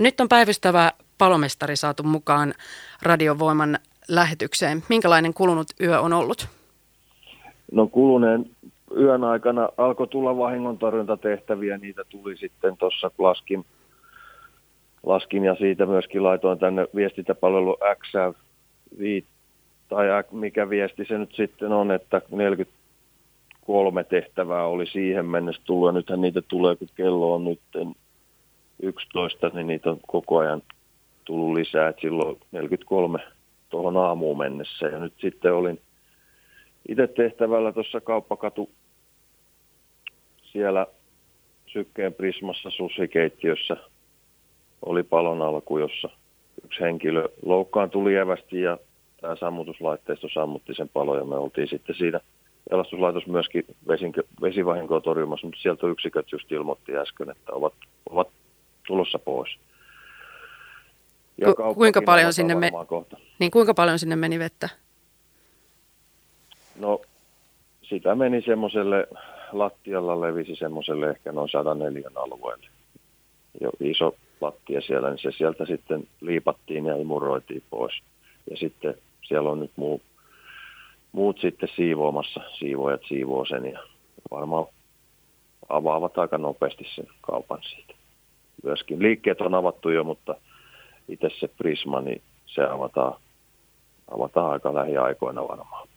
Nyt on päivystävä palomestari saatu mukaan radiovoiman lähetykseen. Minkälainen kulunut yö on ollut? No kuluneen yön aikana alkoi tulla vahingontorjuntatehtäviä, niitä tuli sitten tuossa laskin, laskin ja siitä myöskin laitoin tänne viestintäpalvelu X tai mikä viesti se nyt sitten on, että 43 tehtävää oli siihen mennessä tullut nythän niitä tulee, kun kello on nyt 11, niin niitä on koko ajan tullut lisää, että silloin 43 tuohon aamuun mennessä. Ja nyt sitten olin itse tehtävällä tuossa kauppakatu siellä sykkeen Prismassa susikeittiössä. Oli palon alku, jossa yksi henkilö loukkaantui lievästi ja tämä sammutuslaitteisto sammutti sen palon ja me oltiin sitten siinä pelastuslaitos myöskin vesivahinkoa torjumassa, mutta sieltä yksiköt just ilmoitti äsken, että ovat, ovat tulossa pois. Ja Ku, kuinka paljon sinne me... Niin kuinka paljon sinne meni vettä? No sitä meni semmoiselle, lattialla levisi semmoiselle ehkä noin 104 alueelle. Jo iso lattia siellä, niin se sieltä sitten liipattiin ja imuroitiin pois. Ja sitten siellä on nyt muu, muut sitten siivoamassa, siivoajat siivoo sen ja varmaan avaavat aika nopeasti sen kaupan siitä. Myöskin liikkeet on avattu jo, mutta itse se Prisma, niin se avataan, avataan aika lähiaikoina varmaan.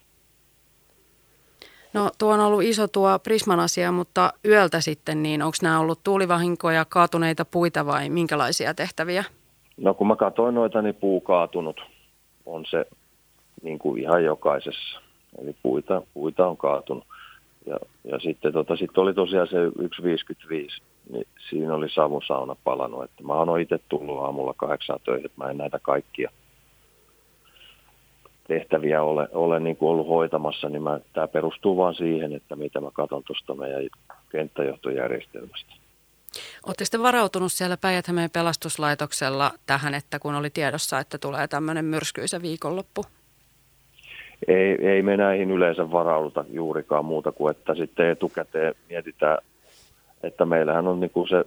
No tuo on ollut iso tuo Prisman asia, mutta yöltä sitten, niin onko nämä ollut tuulivahinkoja, kaatuneita puita vai minkälaisia tehtäviä? No kun mä katsoin noita, niin puu kaatunut on se niin kuin ihan jokaisessa. Eli puita, puita on kaatunut. Ja, ja sitten tota, sit oli tosiaan se 1,55, niin siinä oli savusauna palannut. Että mä oon itse tullut aamulla kahdeksan töihin, että mä en näitä kaikkia tehtäviä ole, ole niin kuin ollut hoitamassa, niin mä, tämä perustuu vaan siihen, että mitä mä katson tuosta meidän kenttäjohtojärjestelmästä. Oletteko sitten varautunut siellä päijät pelastuslaitoksella tähän, että kun oli tiedossa, että tulee tämmöinen myrskyisä viikonloppu? Ei, ei me näihin yleensä varauduta juurikaan muuta kuin, että sitten etukäteen mietitään, että meillähän on niin kuin se,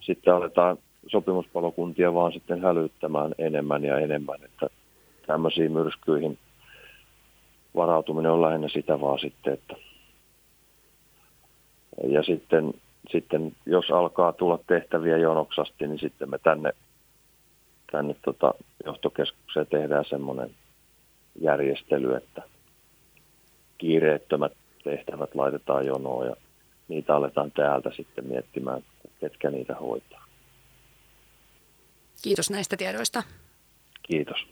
sitten aletaan sopimuspalokuntia vaan sitten hälyttämään enemmän ja enemmän, että tämmöisiin myrskyihin varautuminen on lähinnä sitä vaan sitten, että ja sitten, sitten jos alkaa tulla tehtäviä jonoksasti, niin sitten me tänne, tänne tota johtokeskukseen tehdään semmoinen järjestely, että kiireettömät tehtävät laitetaan jonoon ja niitä aletaan täältä sitten miettimään, ketkä niitä hoitaa. Kiitos näistä tiedoista. Kiitos.